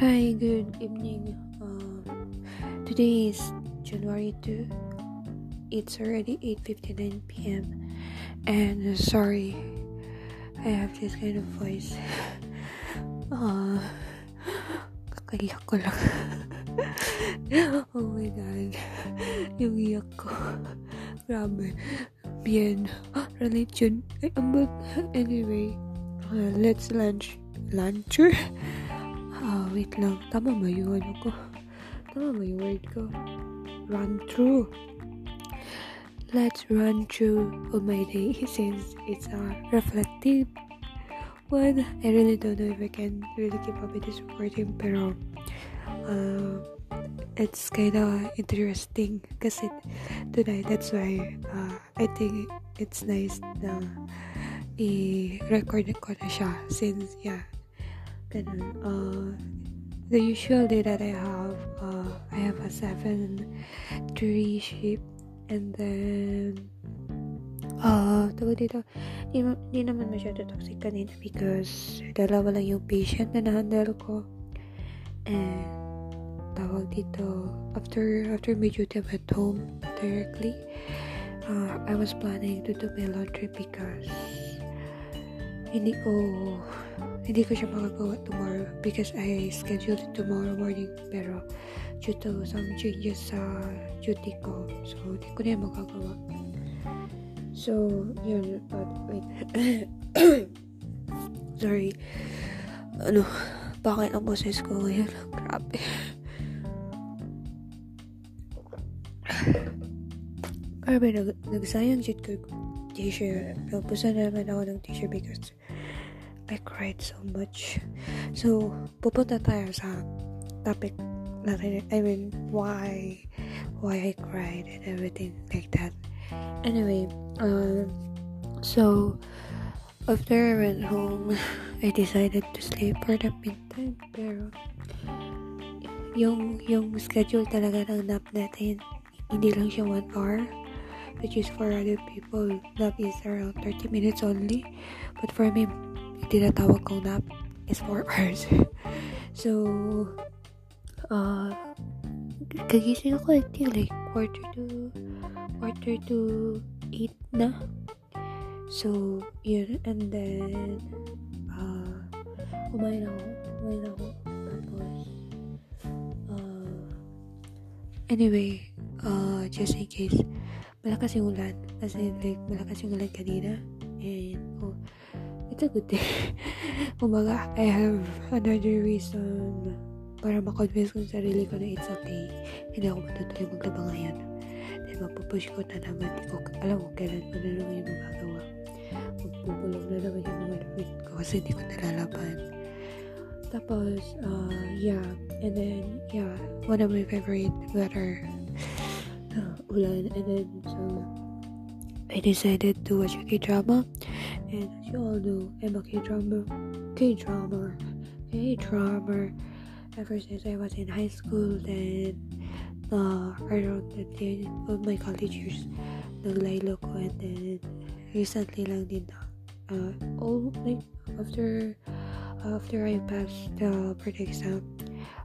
Hi, good evening. Uh, today is January 2. It's already 8:59 p.m. And uh, sorry, I have this kind of voice. Uh, ko lang. oh my god. Yung iyak ko. Grabe. Bien. Religion. Ay, ambot. Anyway, uh, let's lunch. Luncher? Wait lang. Tama ba yung ano ko? Tama ba yung word ko? Run through. Let's run through on my day since it's a reflective one. I really don't know if I can really keep up with this recording, pero uh, it's kind of interesting kasi tonight, that's why uh, I think it's nice na i-record ko na siya since, yeah, ganun. Uh, the usual day that I have, uh, I have a 7 three shape and then uh, tawag dito, di, di naman masyado toxic kanina because dalawa lang yung patient na na-handle ko and tawag dito after after my duty I'm at home directly uh, I was planning to do my laundry because hindi ko hindi ko siya magagawa tomorrow because I scheduled it tomorrow morning. Pero due to some changes sa duty ko so hindi ko na yan magagawa. So yun but wait. Sorry. Ano bakit ang boses ko ngayon? Grabe. Grabe nag nagsayang shit ko. T-shirt. Napusan na naman ako ng t-shirt because I cried so much. So, pupunta tayo sa topic natin. I mean, why, why I cried and everything like that. Anyway, um, so, after I went home, I decided to sleep for the meantime. Pero, yung, yung schedule talaga ng nap natin, hindi lang siya 1 hour. Which is for other people, nap is around 30 minutes only. But for me, tinatawag kong nap is 4 hours. so, uh, kagising ako think like quarter to quarter to 8 na. So, yun. And then, uh, kumain ako. Kumain ako. Tapos, uh, anyway, uh, just in case, malakas yung ulan. As in, like, malakas yung ulan kanina. And, oh, it's a good day. Kumbaga, I have another reason para makonvince ko sa sarili ko na it's okay. Hindi ako matutuloy maglaba ngayon. Then, mapupush ko na naman. Hindi ko alam kung kailan ko na naman yung magagawa. Magpupulong na naman yung mga damit ko kasi hindi ko nalalaban. Tapos, uh, yeah. And then, yeah, one of my favorite weather uh, ulan. And then, so, I decided to watch a K-drama. And as you all know, I'm a K-drama, K-drama, K-drama. Ever since I was in high school, then uh, around the end of my college years, naglaylo ko. And then, recently lang din na, uh, all, like, after, after I passed the board exam,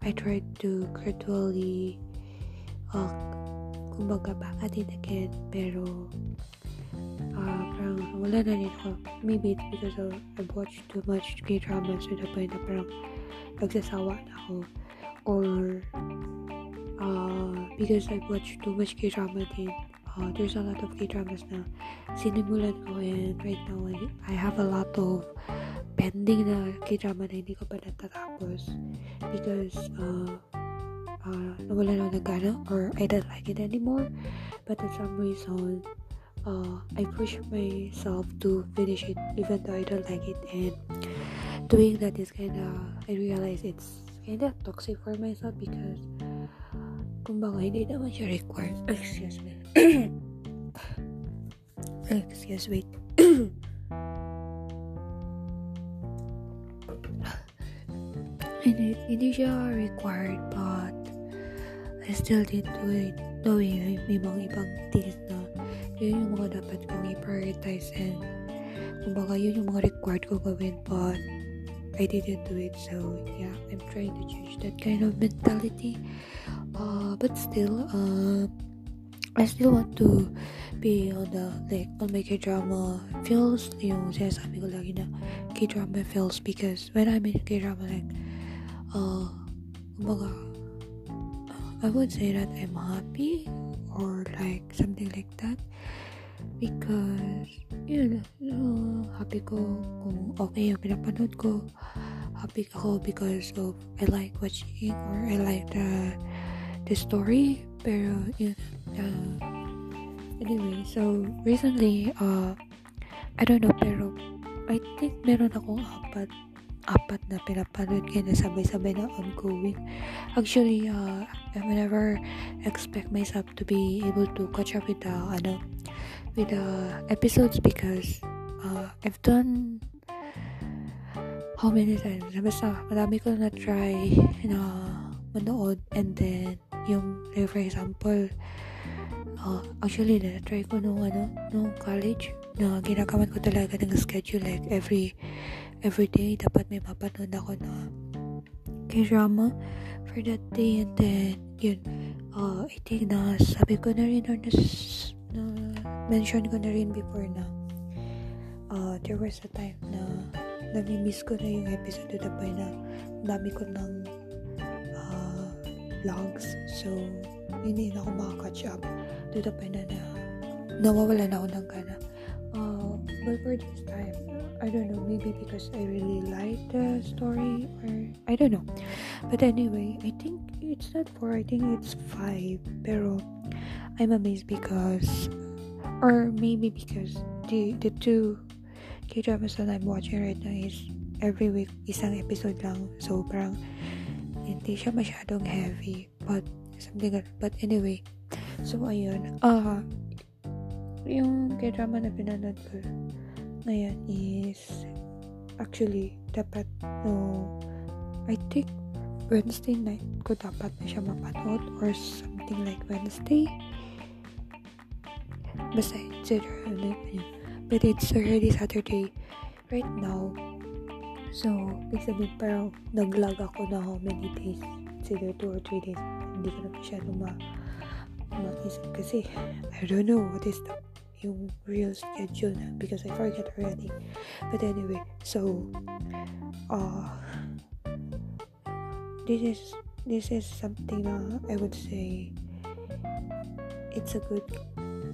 I tried to gradually, uh, kumbaga, back in again. Pero, wala na rin ako. Maybe it's because of, I've watched too much K-drama to the point na parang nagsasawa na ako. Or, uh, because I've watched too much K-drama din, uh, there's a lot of K-dramas na sinimulan ko and right now I have a lot of pending na K-drama na hindi ko pa natatapos because uh, uh, nawala na ng or I don't like it anymore but for some reason uh, I push myself to finish it even though I don't like it and doing that is kinda I realize it's kinda toxic for myself because kumbaga hindi required. Excuse me. Excuse me. Hindi siya required but I still did do it knowing ibang things na yun yung mga dapat kong i-prioritize and kumbaga yun yung mga required ko gawin but I didn't do it. So yeah, I'm trying to change that kind of mentality. Uh, but still, uh, I still want to be on the like on my K-drama feels yung sinasabi ko lagi na K-drama feels because when I'm in K-drama like uh kumbaga I would say that I'm happy or like something like that because yun uh, happy ko kung okay yung pinapanood ko. Happy ako because of I like watching or I like the the story. Pero yun uh, anyway so recently uh I don't know pero I think meron akong apat apat na pinapanood kaya na sabay-sabay na ongoing. Actually uh I never expect myself to be able to catch up with the ano with the episodes because uh I've done how many times? Basta madami ko na try na manood and then yung like for example uh, actually na-try ko nung ano nung college na ginagawan ko talaga ng schedule like every every day dapat may mapanood ako na k-drama for that day and then yun uh, I think na sabi ko na rin or na, na mention ko na rin before na uh, there was a time na nami-miss ko na yung episode to the na dami ko ng vlogs. So, hindi na ako makaka-catch up to the point na, na nawawala na ako ng gana. Uh, but for this time, I don't know, maybe because I really like the story or I don't know. But anyway, I think it's not 4, I think it's 5. Pero I'm amazed because or maybe because the the two K-dramas that I'm watching right now is every week isang episode lang. So parang hindi siya masyadong heavy but something but anyway so ayun ah uh, yung k-drama na pinanood ko ngayon is actually dapat no I think Wednesday night ko dapat na siya mapanood or something like Wednesday basta it's but it's already Saturday right now So, ibig sabihin parang nag-lag ako na how many days. Either 2 or 3 days. Hindi ko na masyadong ma makisip kasi I don't know what is the yung real schedule na because I forget already. But anyway, so uh this is this is something na I would say it's a good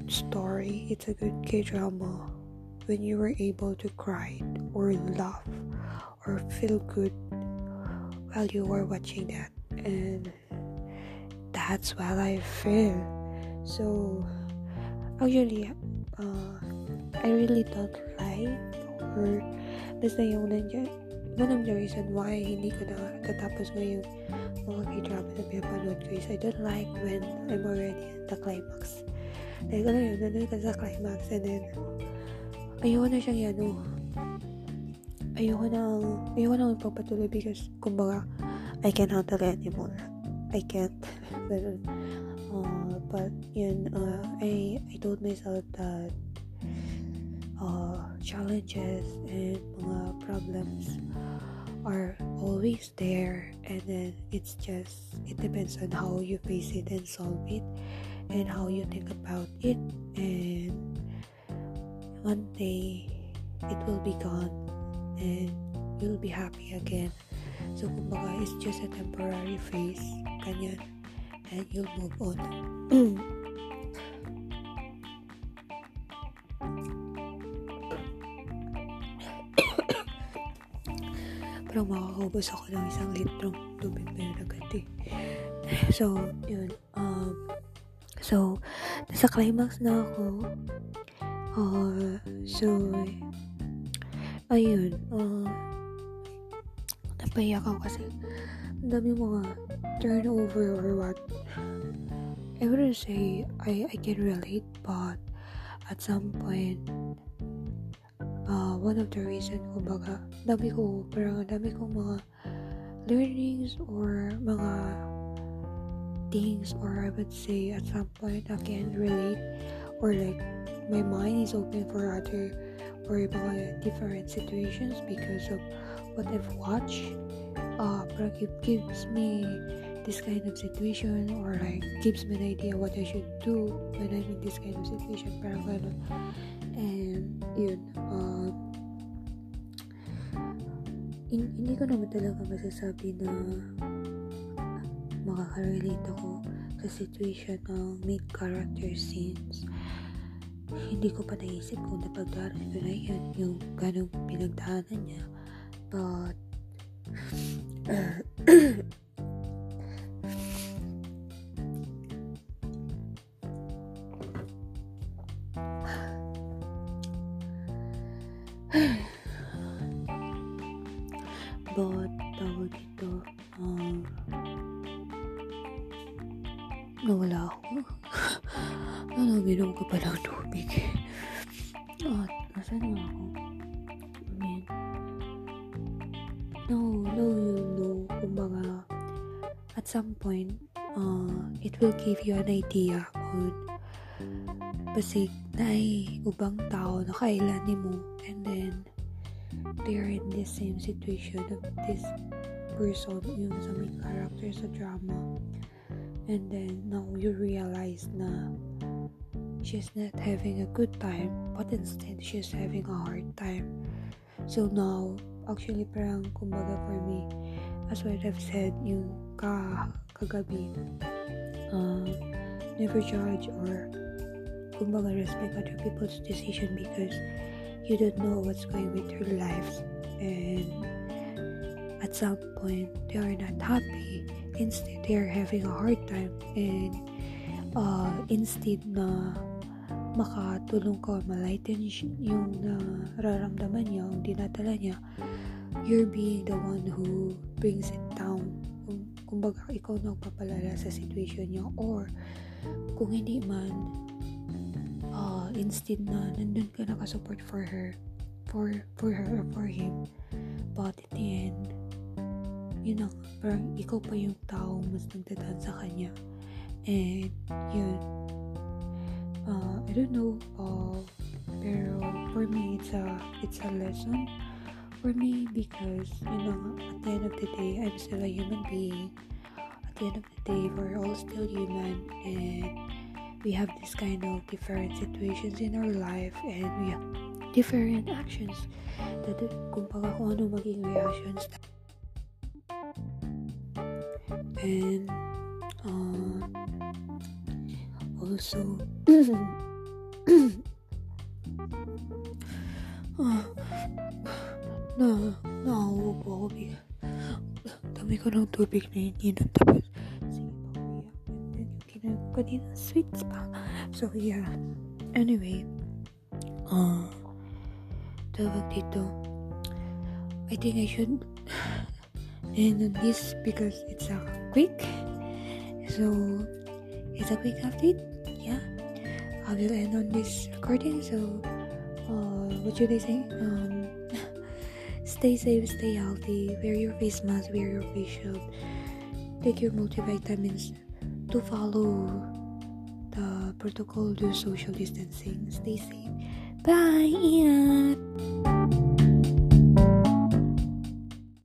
story. It's a good K-drama when you were able to cry or laugh or feel good while you were watching that and that's what I feel so actually uh, I really don't like or basta yung nandiyan one of the reason why hindi ko na katapos mo yung mga k-drama na pinapanood ko is I don't like when I'm already in the climax like ano yun nandun ka sa climax and then ayoko na siyang yan ayoko nang, ayoko nang ipagpatuloy because, kumbaga, I can't handle it anymore. I can't. Ganun. Uh, but, yun, uh, I, I told myself that uh, challenges and mga problems are always there and then it's just it depends on how you face it and solve it and how you think about it and one day it will be gone and you'll be happy again. So, kumbaga, it's just a temporary phase, ganyan, and you'll move on. Parang makakaubos ako ng isang litrong tubig yun agad eh. So, yun. Um, so, nasa climax na ako. Uh, so, ayun, uh, napaiyak ako kasi ang dami mga turnover or what. I wouldn't say I, I can relate, but at some point, uh, one of the reason ko baga, dami ko, parang dami kong mga learnings or mga things or I would say at some point I can relate or like my mind is open for other or mga different situations because of what I've watched. Uh, parang it gives me this kind of situation or like gives me an idea what I should do when I'm in this kind of situation. Parang ganun. And yun, uh, in, hindi ko naman talaga masasabi na makaka-relate ako sa situation ng main character scenes hindi ko pa naisip kung napagdaanan ko na yun yung ganong pinagdaanan niya but but tawag dito um, nawala ako ano, minom ko pa ng tubig. At, nasan nga ako? No, no, you know, kumbaga, at some point, uh, it will give you an idea kung basig na ay ubang tao na kailan ni mo. And then they are in the same situation of this person yung sa main character sa drama. And then now you realize na she's not having a good time, but instead she's having a hard time. So now, actually parang kumbaga for me, as what I've said, yung ka kagabi, uh, never judge or kumbaga respect other people's decision because you don't know what's going with their lives and at some point they are not happy. Instead they are having a hard time. And uh, instead na makatulong ka, malighten yung nararamdaman niya, yung dinadala niya, you're being the one who brings it down. Kung, kumbaga, ikaw na papalala sa situation niya or kung hindi man, uh, instead na nandun ka nakasupport for her, for, for her or for him, but at the end, yun ang, parang ikaw pa yung tao mas nagdadaan sa kanya. And, yun, uh, I don't know uh, pero for me it's a it's a lesson for me because you know at the end of the day I'm still a human being. At the end of the day we're all still human and we have this kind of different situations in our life and we have different actions that kumbaga kung ano maging reactions and uh, also ah, No, no, Bobby. Dammi con un Then you can but in a sweet spot. So yeah. Anyway, uh, the dito. I think I should end on this because it's a quick. So it's a quick update. Yeah, I will end on this recording. So uh, what should I say? Uh, stay safe, stay healthy, wear your face mask, wear your face shield, take your multivitamins to follow the protocol, do social distancing, stay safe. Bye, Ian.